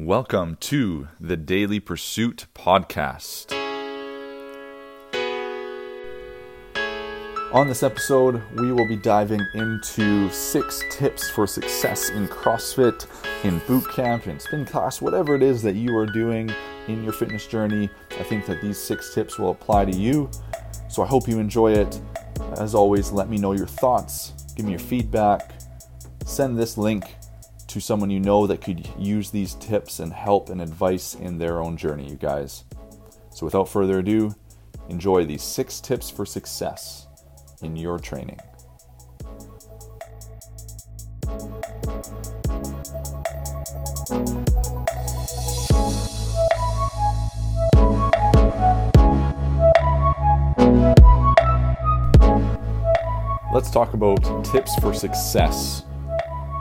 Welcome to the Daily Pursuit Podcast. On this episode, we will be diving into six tips for success in CrossFit, in boot camp, in spin class, whatever it is that you are doing in your fitness journey. I think that these six tips will apply to you. So I hope you enjoy it. As always, let me know your thoughts, give me your feedback, send this link to someone you know that could use these tips and help and advice in their own journey, you guys. So without further ado, enjoy these six tips for success in your training. Let's talk about tips for success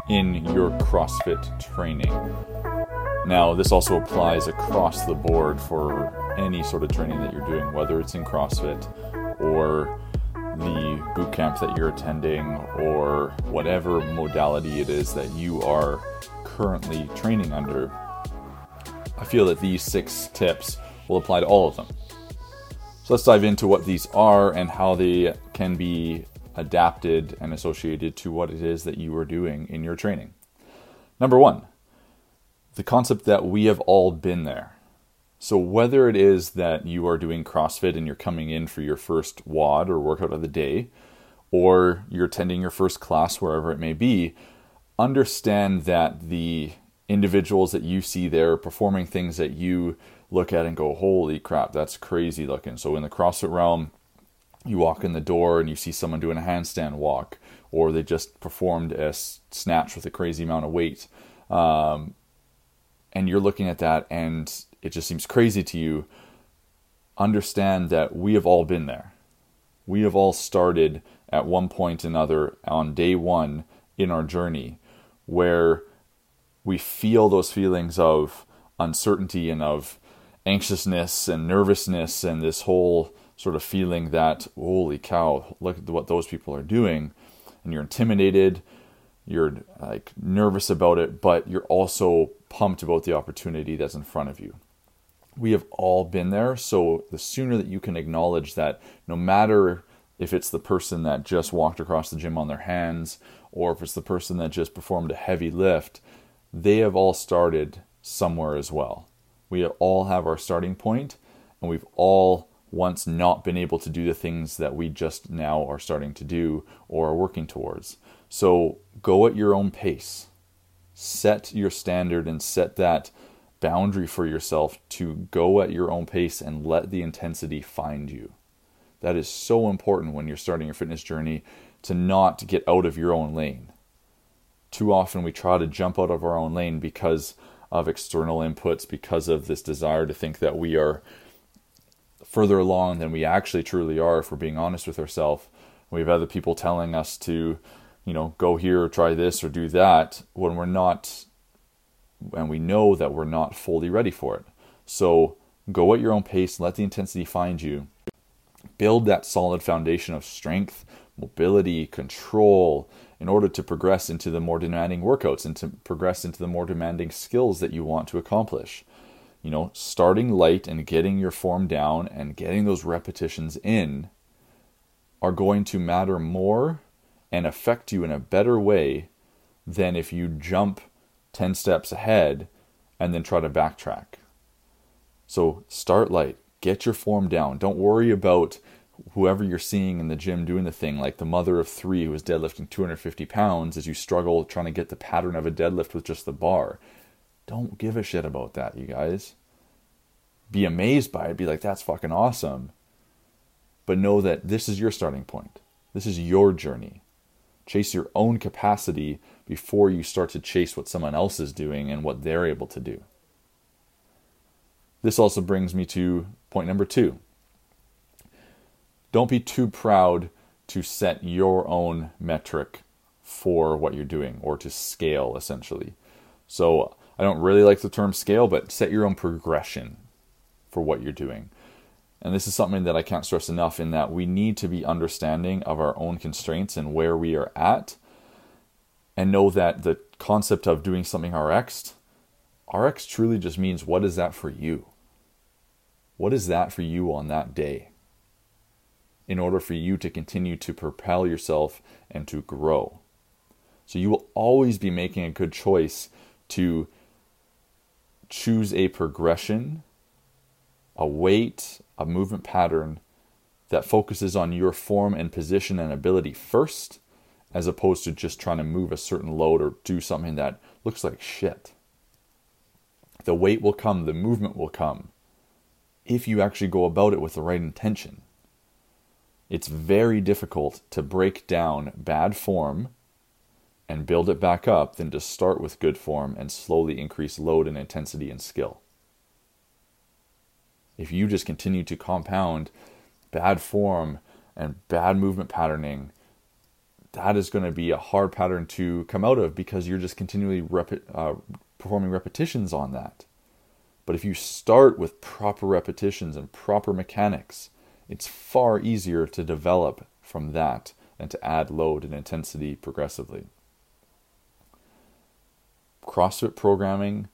in your CrossFit training. Now, this also applies across the board for any sort of training that you're doing, whether it's in CrossFit or the boot camp that you're attending or whatever modality it is that you are currently training under. I feel that these six tips will apply to all of them. So let's dive into what these are and how they can be adapted and associated to what it is that you are doing in your training. Number one, the concept that we have all been there. So, whether it is that you are doing CrossFit and you're coming in for your first WOD or workout of the day, or you're attending your first class, wherever it may be, understand that the individuals that you see there performing things that you look at and go, holy crap, that's crazy looking. So, in the CrossFit realm, you walk in the door and you see someone doing a handstand walk, or they just performed a snatch with a crazy amount of weight. Um, and you're looking at that and it just seems crazy to you, understand that we have all been there. We have all started at one point another on day one in our journey where we feel those feelings of uncertainty and of anxiousness and nervousness and this whole sort of feeling that, holy cow, look at what those people are doing. And you're intimidated, you're like nervous about it, but you're also pumped about the opportunity that's in front of you. We have all been there. So the sooner that you can acknowledge that, no matter if it's the person that just walked across the gym on their hands or if it's the person that just performed a heavy lift, they have all started somewhere as well. We all have our starting point and we've all once not been able to do the things that we just now are starting to do or are working towards. So go at your own pace. Set your standard and set that boundary for yourself to go at your own pace and let the intensity find you. That is so important when you're starting your fitness journey to not get out of your own lane. Too often we try to jump out of our own lane because of external inputs, because of this desire to think that we are further along than we actually truly are if we're being honest with ourselves. We have other people telling us to, you know, go here or try this or do that when we're not, and we know that we're not fully ready for it. So go at your own pace, let the intensity find you. Build that solid foundation of strength, mobility, control in order to progress into the more demanding workouts and to progress into the more demanding skills that you want to accomplish you know, starting light and getting your form down and getting those repetitions in are going to matter more and affect you in a better way than if you jump 10 steps ahead and then try to backtrack. So start light, get your form down. Don't worry about whoever you're seeing in the gym doing the thing, like the mother of three who is deadlifting 250 pounds as you struggle trying to get the pattern of a deadlift with just the bar. Don't give a shit about that, you guys. Be amazed by it, be like, that's fucking awesome. But know that this is your starting point. This is your journey. Chase your own capacity before you start to chase what someone else is doing and what they're able to do. This also brings me to point number two. Don't be too proud to set your own metric for what you're doing or to scale essentially. So I don't really like the term scale, but set your own progression for what you're doing. And this is something that I can't stress enough in that we need to be understanding of our own constraints and where we are at and know that the concept of doing something RX RX truly just means what is that for you? What is that for you on that day? In order for you to continue to propel yourself and to grow. So you will always be making a good choice to choose a progression, a weight, a movement pattern that focuses on your form and position and ability first, as opposed to just trying to move a certain load or do something that looks like shit. The weight will come, the movement will come, if you actually go about it with the right intention. It's very difficult to break down bad form and build it back up than to start with good form and slowly increase load and intensity and skill. If you just continue to compound bad form and bad movement patterning, that is going to be a hard pattern to come out of because you're just continually rep- uh, performing repetitions on that. But if you start with proper repetitions and proper mechanics, it's far easier to develop from that and to add load and intensity progressively. CrossFit programming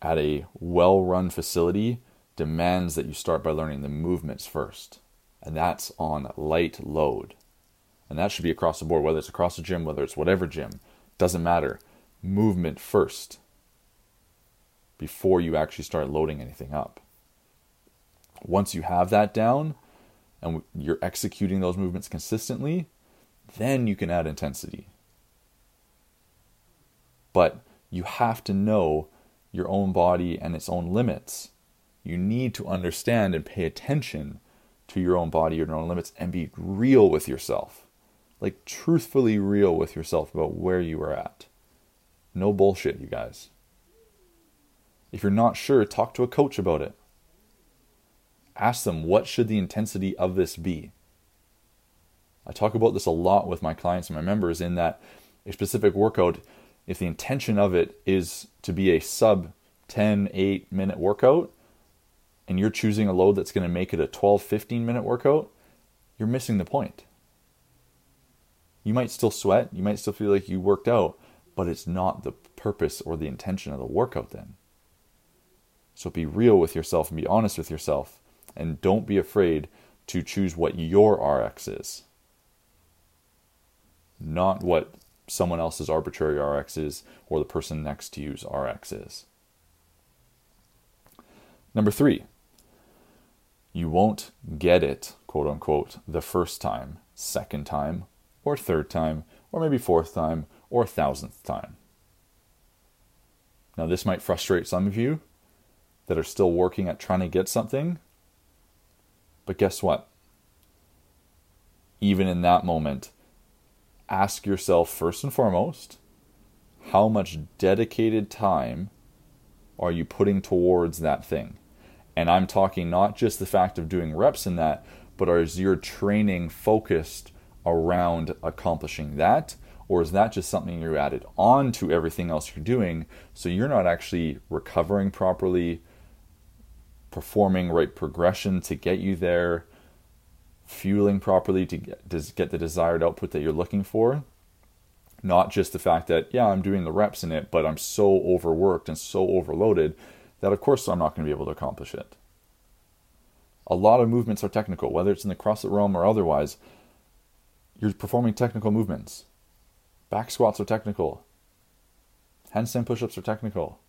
at a well run facility demands that you start by learning the movements first. And that's on light load. And that should be across the board, whether it's across the gym, whether it's whatever gym, doesn't matter. Movement first before you actually start loading anything up. Once you have that down and you're executing those movements consistently, then you can add intensity. But you have to know your own body and its own limits. You need to understand and pay attention to your own body, your own limits, and be real with yourself. Like, truthfully real with yourself about where you are at. No bullshit, you guys. If you're not sure, talk to a coach about it. Ask them, what should the intensity of this be? I talk about this a lot with my clients and my members in that a specific workout if the intention of it is to be a sub 10, 8 minute workout, and you're choosing a load that's going to make it a 12, 15 minute workout, you're missing the point. You might still sweat, you might still feel like you worked out, but it's not the purpose or the intention of the workout then. So be real with yourself and be honest with yourself, and don't be afraid to choose what your RX is, not what someone else's arbitrary RX is or the person next to you's RX is. Number three, you won't get it, quote unquote, the first time, second time, or third time, or maybe fourth time, or thousandth time. Now, this might frustrate some of you that are still working at trying to get something, but guess what? Even in that moment, ask yourself first and foremost how much dedicated time are you putting towards that thing? And I'm talking not just the fact of doing reps in that, but is your training focused around accomplishing that? Or is that just something you added on to everything else you're doing? So you're not actually recovering properly, performing right progression to get you there, fueling properly to get, to get the desired output that you're looking for. Not just the fact that, yeah, I'm doing the reps in it, but I'm so overworked and so overloaded that, of course, I'm not going to be able to accomplish it. A lot of movements are technical, whether it's in the CrossFit realm or otherwise. You're performing technical movements. Back squats are technical. Handstand push ups are technical.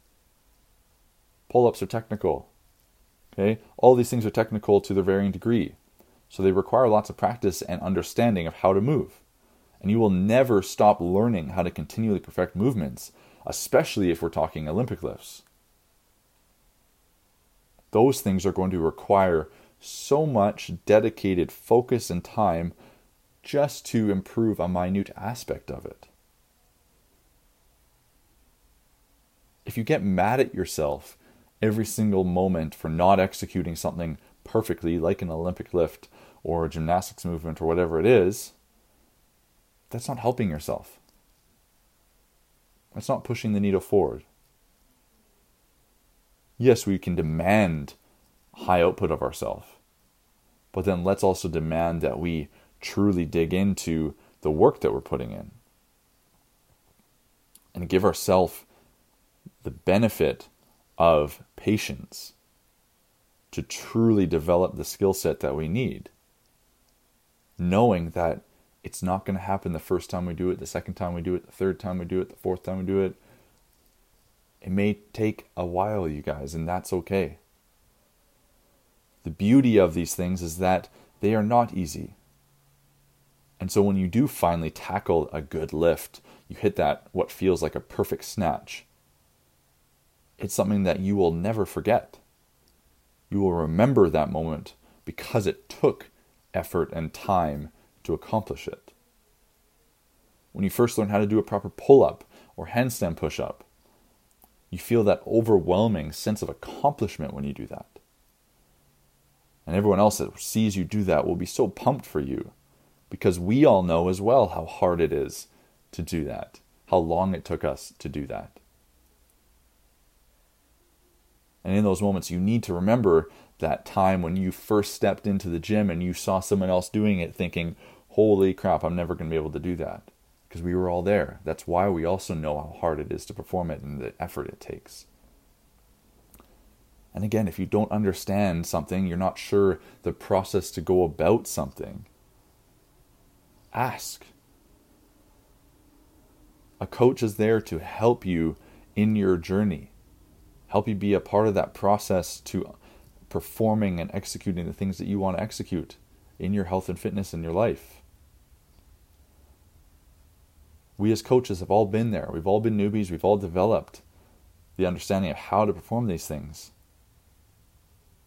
Pull ups are technical. Okay? All these things are technical to their varying degree. So they require lots of practice and understanding of how to move. And you will never stop learning how to continually perfect movements, especially if we're talking Olympic lifts. Those things are going to require so much dedicated focus and time just to improve a minute aspect of it. If you get mad at yourself every single moment for not executing something perfectly, like an Olympic lift or a gymnastics movement or whatever it is, that's not helping yourself. That's not pushing the needle forward. Yes, we can demand high output of ourselves, but then let's also demand that we truly dig into the work that we're putting in and give ourselves the benefit of patience to truly develop the skill set that we need, knowing that it's not going to happen the first time we do it, the second time we do it, the third time we do it, the fourth time we do it. It may take a while, you guys, and that's okay. The beauty of these things is that they are not easy. And so when you do finally tackle a good lift, you hit that what feels like a perfect snatch. It's something that you will never forget. You will remember that moment because it took effort and time to accomplish it. When you first learn how to do a proper pull up or handstand push up, you feel that overwhelming sense of accomplishment when you do that. And everyone else that sees you do that will be so pumped for you because we all know as well how hard it is to do that, how long it took us to do that. And in those moments, you need to remember that time when you first stepped into the gym and you saw someone else doing it, thinking, holy crap, I'm never going to be able to do that. Because we were all there. That's why we also know how hard it is to perform it and the effort it takes. And again, if you don't understand something, you're not sure the process to go about something, ask. A coach is there to help you in your journey, help you be a part of that process to performing and executing the things that you want to execute in your health and fitness in your life. We as coaches have all been there. We've all been newbies. We've all developed the understanding of how to perform these things.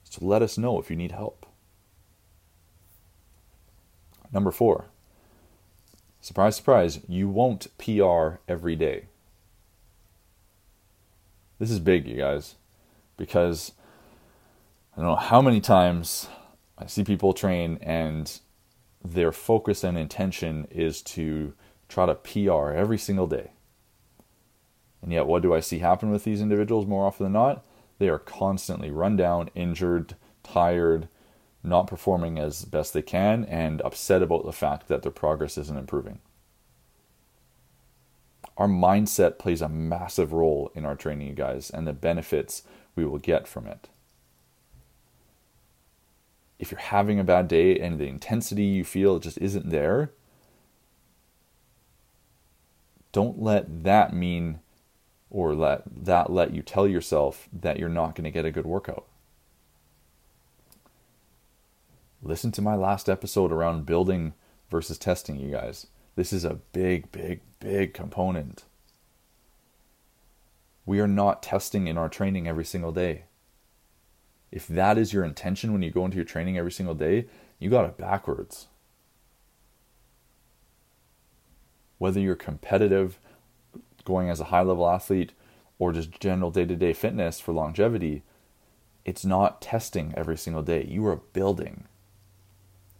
So let us know if you need help. Number four, surprise, surprise, you won't PR every day. This is big, you guys, because I don't know how many times I see people train and their focus and intention is to try to PR every single day. And yet, what do I see happen with these individuals more often than not? They are constantly run down, injured, tired, not performing as best they can, and upset about the fact that their progress isn't improving. Our mindset plays a massive role in our training, you guys, and the benefits we will get from it. If you're having a bad day and the intensity you feel just isn't there, don't let that mean or let that let you tell yourself that you're not going to get a good workout. Listen to my last episode around building versus testing, you guys. This is a big, big, big component. We are not testing in our training every single day. If that is your intention when you go into your training every single day, you got it backwards. Whether you're competitive, going as a high level athlete, or just general day to day fitness for longevity, it's not testing every single day. You are building.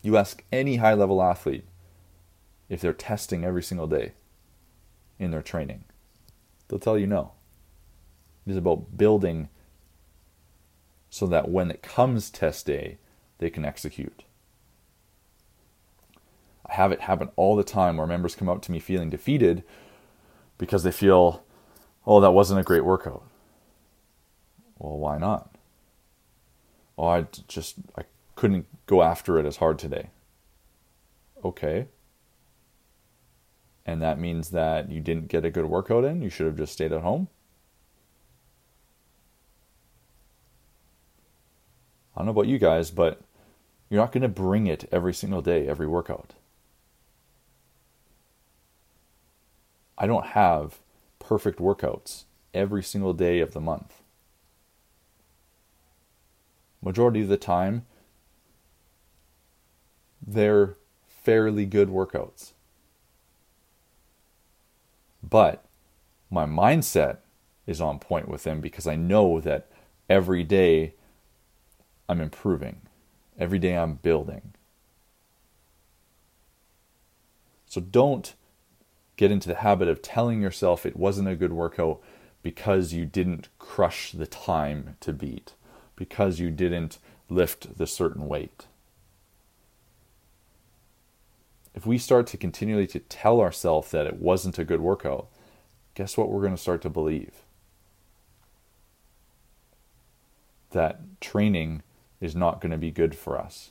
You ask any high level athlete if they're testing every single day in their training, they'll tell you no. It is about building so that when it comes test day, they can execute. Have it happen all the time where members come up to me feeling defeated because they feel, oh, that wasn't a great workout. Well, why not? Oh, I just I couldn't go after it as hard today. Okay. And that means that you didn't get a good workout in. You should have just stayed at home. I don't know about you guys, but you're not going to bring it every single day, every workout. I don't have perfect workouts every single day of the month. Majority of the time, they're fairly good workouts. But my mindset is on point with them because I know that every day I'm improving, every day I'm building. So don't get into the habit of telling yourself it wasn't a good workout because you didn't crush the time to beat, because you didn't lift the certain weight. If we start to continually to tell ourselves that it wasn't a good workout, guess what we're going to start to believe? that training is not going to be good for us,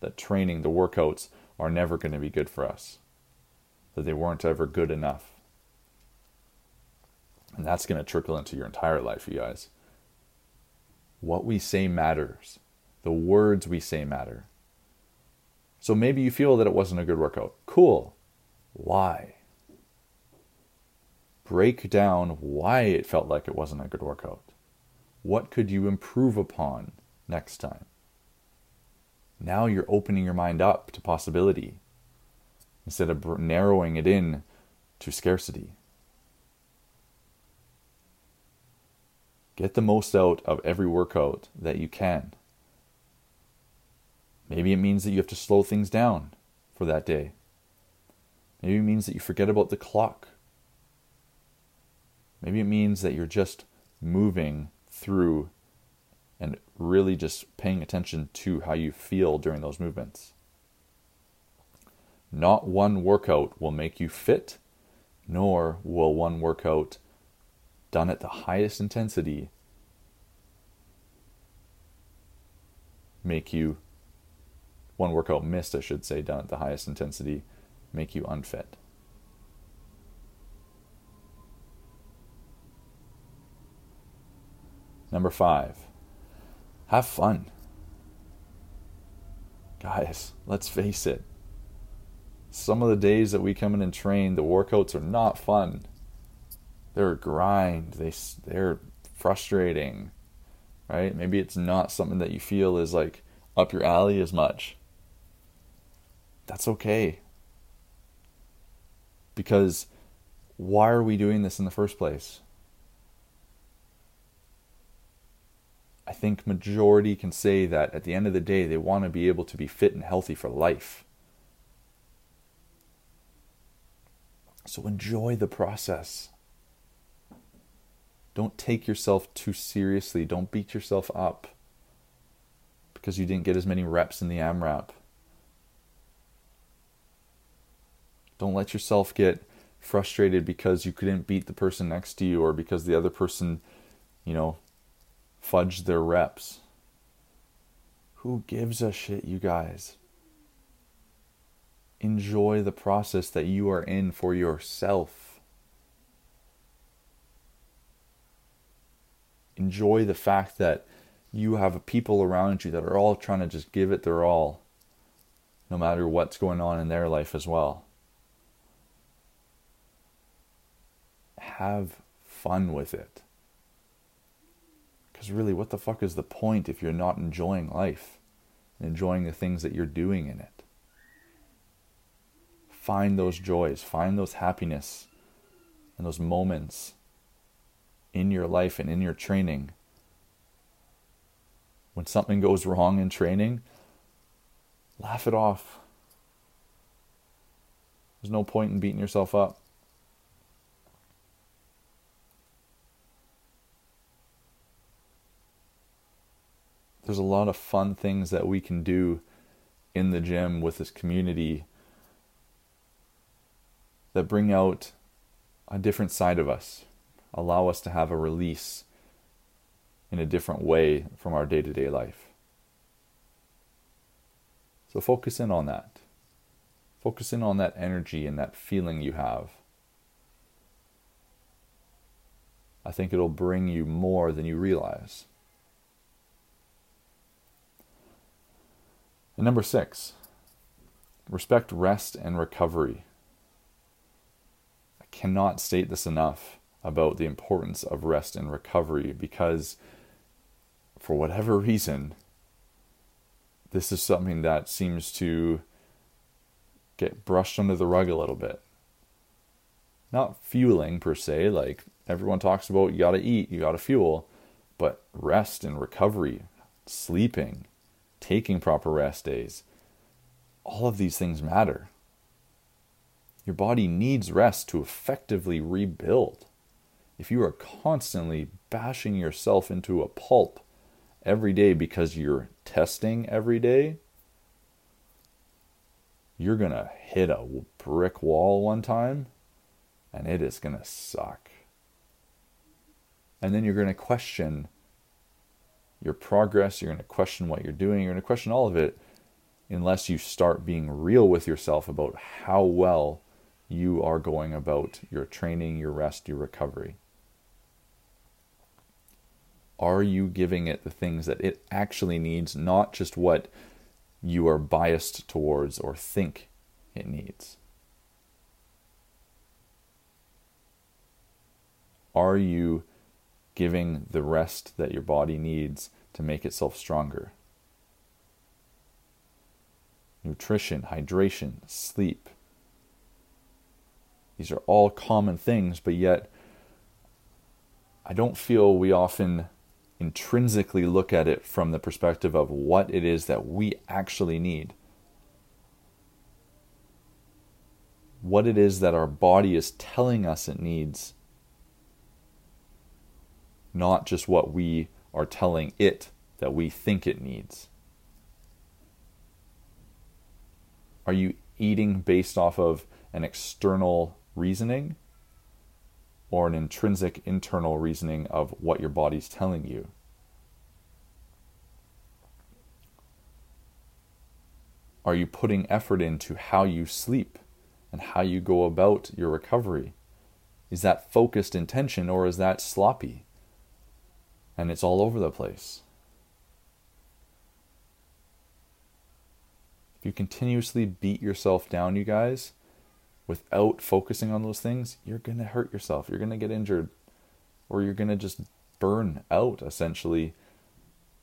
that training, the workouts, are never going to be good for us, that they weren't ever good enough. And that's going to trickle into your entire life, you guys. What we say matters, the words we say matter. So maybe you feel that it wasn't a good workout. Cool. Why? Break down why it felt like it wasn't a good workout. What could you improve upon next time? Now you're opening your mind up to possibility instead of narrowing it in to scarcity. Get the most out of every workout that you can. Maybe it means that you have to slow things down for that day. Maybe it means that you forget about the clock. Maybe it means that you're just moving through and really just paying attention to how you feel during those movements. Not one workout will make you fit, nor will one workout done at the highest intensity make you one workout missed, I should say, done at the highest intensity, make you unfit. Number five, have fun. Guys, let's face it. Some of the days that we come in and train, the workouts are not fun. They're a grind. They they're frustrating, right? Maybe it's not something that you feel is like up your alley as much. That's okay. Because why are we doing this in the first place? I think majority can say that at the end of the day they want to be able to be fit and healthy for life. So enjoy the process. Don't take yourself too seriously. Don't beat yourself up because you didn't get as many reps in the AMRAP. Don't let yourself get frustrated because you couldn't beat the person next to you or because the other person, you know, fudged their reps. Who gives a shit, you guys? Enjoy the process that you are in for yourself. Enjoy the fact that you have people around you that are all trying to just give it their all, no matter what's going on in their life as well. Have fun with it. Because really, what the fuck is the point if you're not enjoying life and enjoying the things that you're doing in it? Find those joys, find those happiness and those moments in your life and in your training. When something goes wrong in training, laugh it off. There's no point in beating yourself up. there's a lot of fun things that we can do in the gym with this community that bring out a different side of us, allow us to have a release in a different way from our day to day life. So focus in on that. Focus in on that energy and that feeling you have. I think it'll bring you more than you realize. And number six, respect rest and recovery. Cannot state this enough about the importance of rest and recovery because, for whatever reason, this is something that seems to get brushed under the rug a little bit. Not fueling per se, like everyone talks about you gotta eat, you gotta fuel, but rest and recovery, sleeping, taking proper rest days. All of these things matter. Your body needs rest to effectively rebuild. If you are constantly bashing yourself into a pulp every day because you're testing every day, you're going to hit a brick wall one time and it is going to suck. And then you're going to question your progress, you're going to question what you're doing, you're going to question all of it unless you start being real with yourself about how well you are going about your training, your rest, your recovery. Are you giving it the things that it actually needs, not just what you are biased towards or think it needs? Are you giving the rest that your body needs to make itself stronger? Nutrition, hydration, sleep. These are all common things, but yet I don't feel we often intrinsically look at it from the perspective of what it is that we actually need. What it is that our body is telling us it needs, not just what we are telling it that we think it needs. Are you eating based off of an external reasoning? or an intrinsic internal reasoning of what your body's telling you. Are you putting effort into how you sleep and how you go about your recovery? Is that focused intention or is that sloppy? And it's all over the place. If you continuously beat yourself down, you guys, without focusing on those things, you're going to hurt yourself. You're going to get injured or you're going to just burn out essentially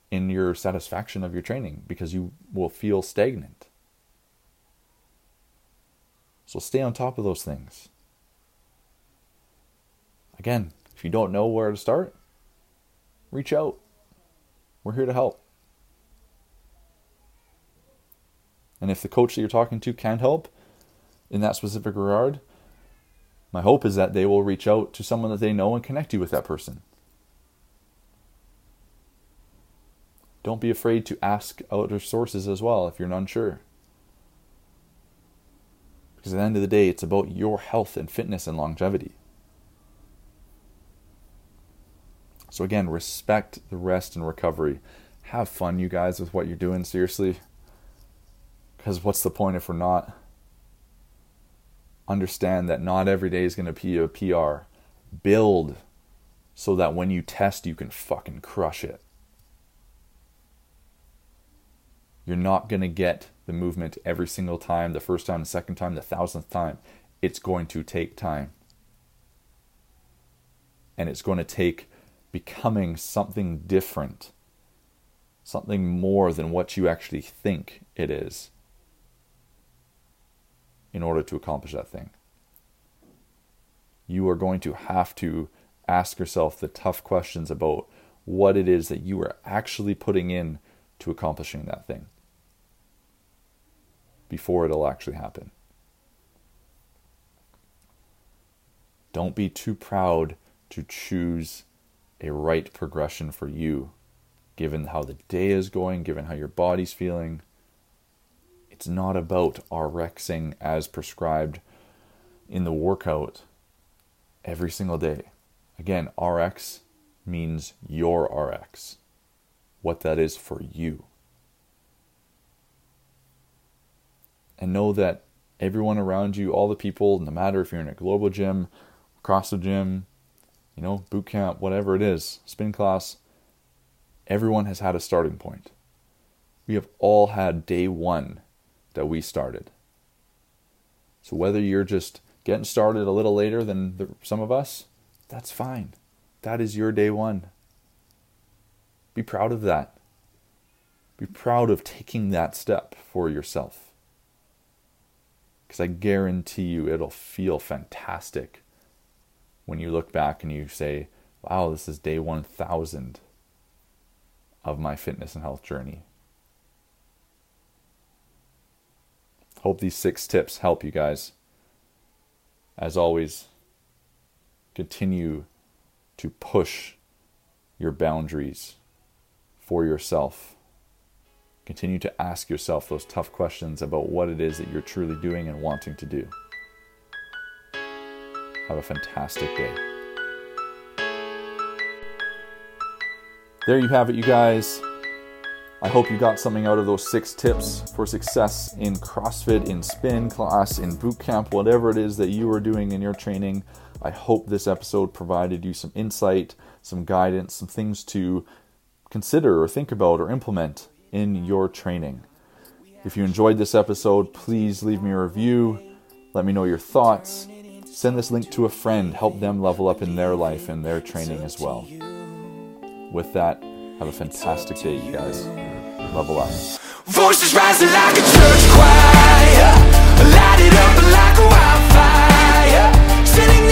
in your satisfaction of your training because you will feel stagnant. So stay on top of those things. Again, if you don't know where to start, reach out. We're here to help. And if the coach that you're talking to can't help, in that specific regard, my hope is that they will reach out to someone that they know and connect you with that person. Don't be afraid to ask other sources as well if you're unsure. Because at the end of the day, it's about your health and fitness and longevity. So, again, respect the rest and recovery. Have fun, you guys, with what you're doing, seriously. Because what's the point if we're not? Understand that not every day is going to be a PR. Build so that when you test, you can fucking crush it. You're not going to get the movement every single time, the first time, the second time, the thousandth time. It's going to take time. And it's going to take becoming something different, something more than what you actually think it is in order to accomplish that thing. You are going to have to ask yourself the tough questions about what it is that you are actually putting in to accomplishing that thing before it'll actually happen. Don't be too proud to choose a right progression for you, given how the day is going, given how your body's feeling, it's not about RXing as prescribed in the workout every single day. Again, RX means your RX, what that is for you. And know that everyone around you, all the people, no matter if you're in a global gym, across the gym, you know, boot camp, whatever it is, spin class, everyone has had a starting point. We have all had day one that we started. So whether you're just getting started a little later than the, some of us, that's fine. That is your day one. Be proud of that. Be proud of taking that step for yourself. Because I guarantee you it'll feel fantastic when you look back and you say, wow, this is day 1000 of my fitness and health journey. Hope these six tips help you guys. As always, continue to push your boundaries for yourself. Continue to ask yourself those tough questions about what it is that you're truly doing and wanting to do. Have a fantastic day. there you have it, you guys. I hope you got something out of those six tips for success in CrossFit, in spin class, in boot camp, whatever it is that you are doing in your training. I hope this episode provided you some insight, some guidance, some things to consider or think about or implement in your training. If you enjoyed this episode, please leave me a review. Let me know your thoughts. Send this link to a friend. Help them level up in their life and their training as well. With that, have a fantastic day, you guys. Level up. Voices rising like a church choir, light it up like a wildfire, sending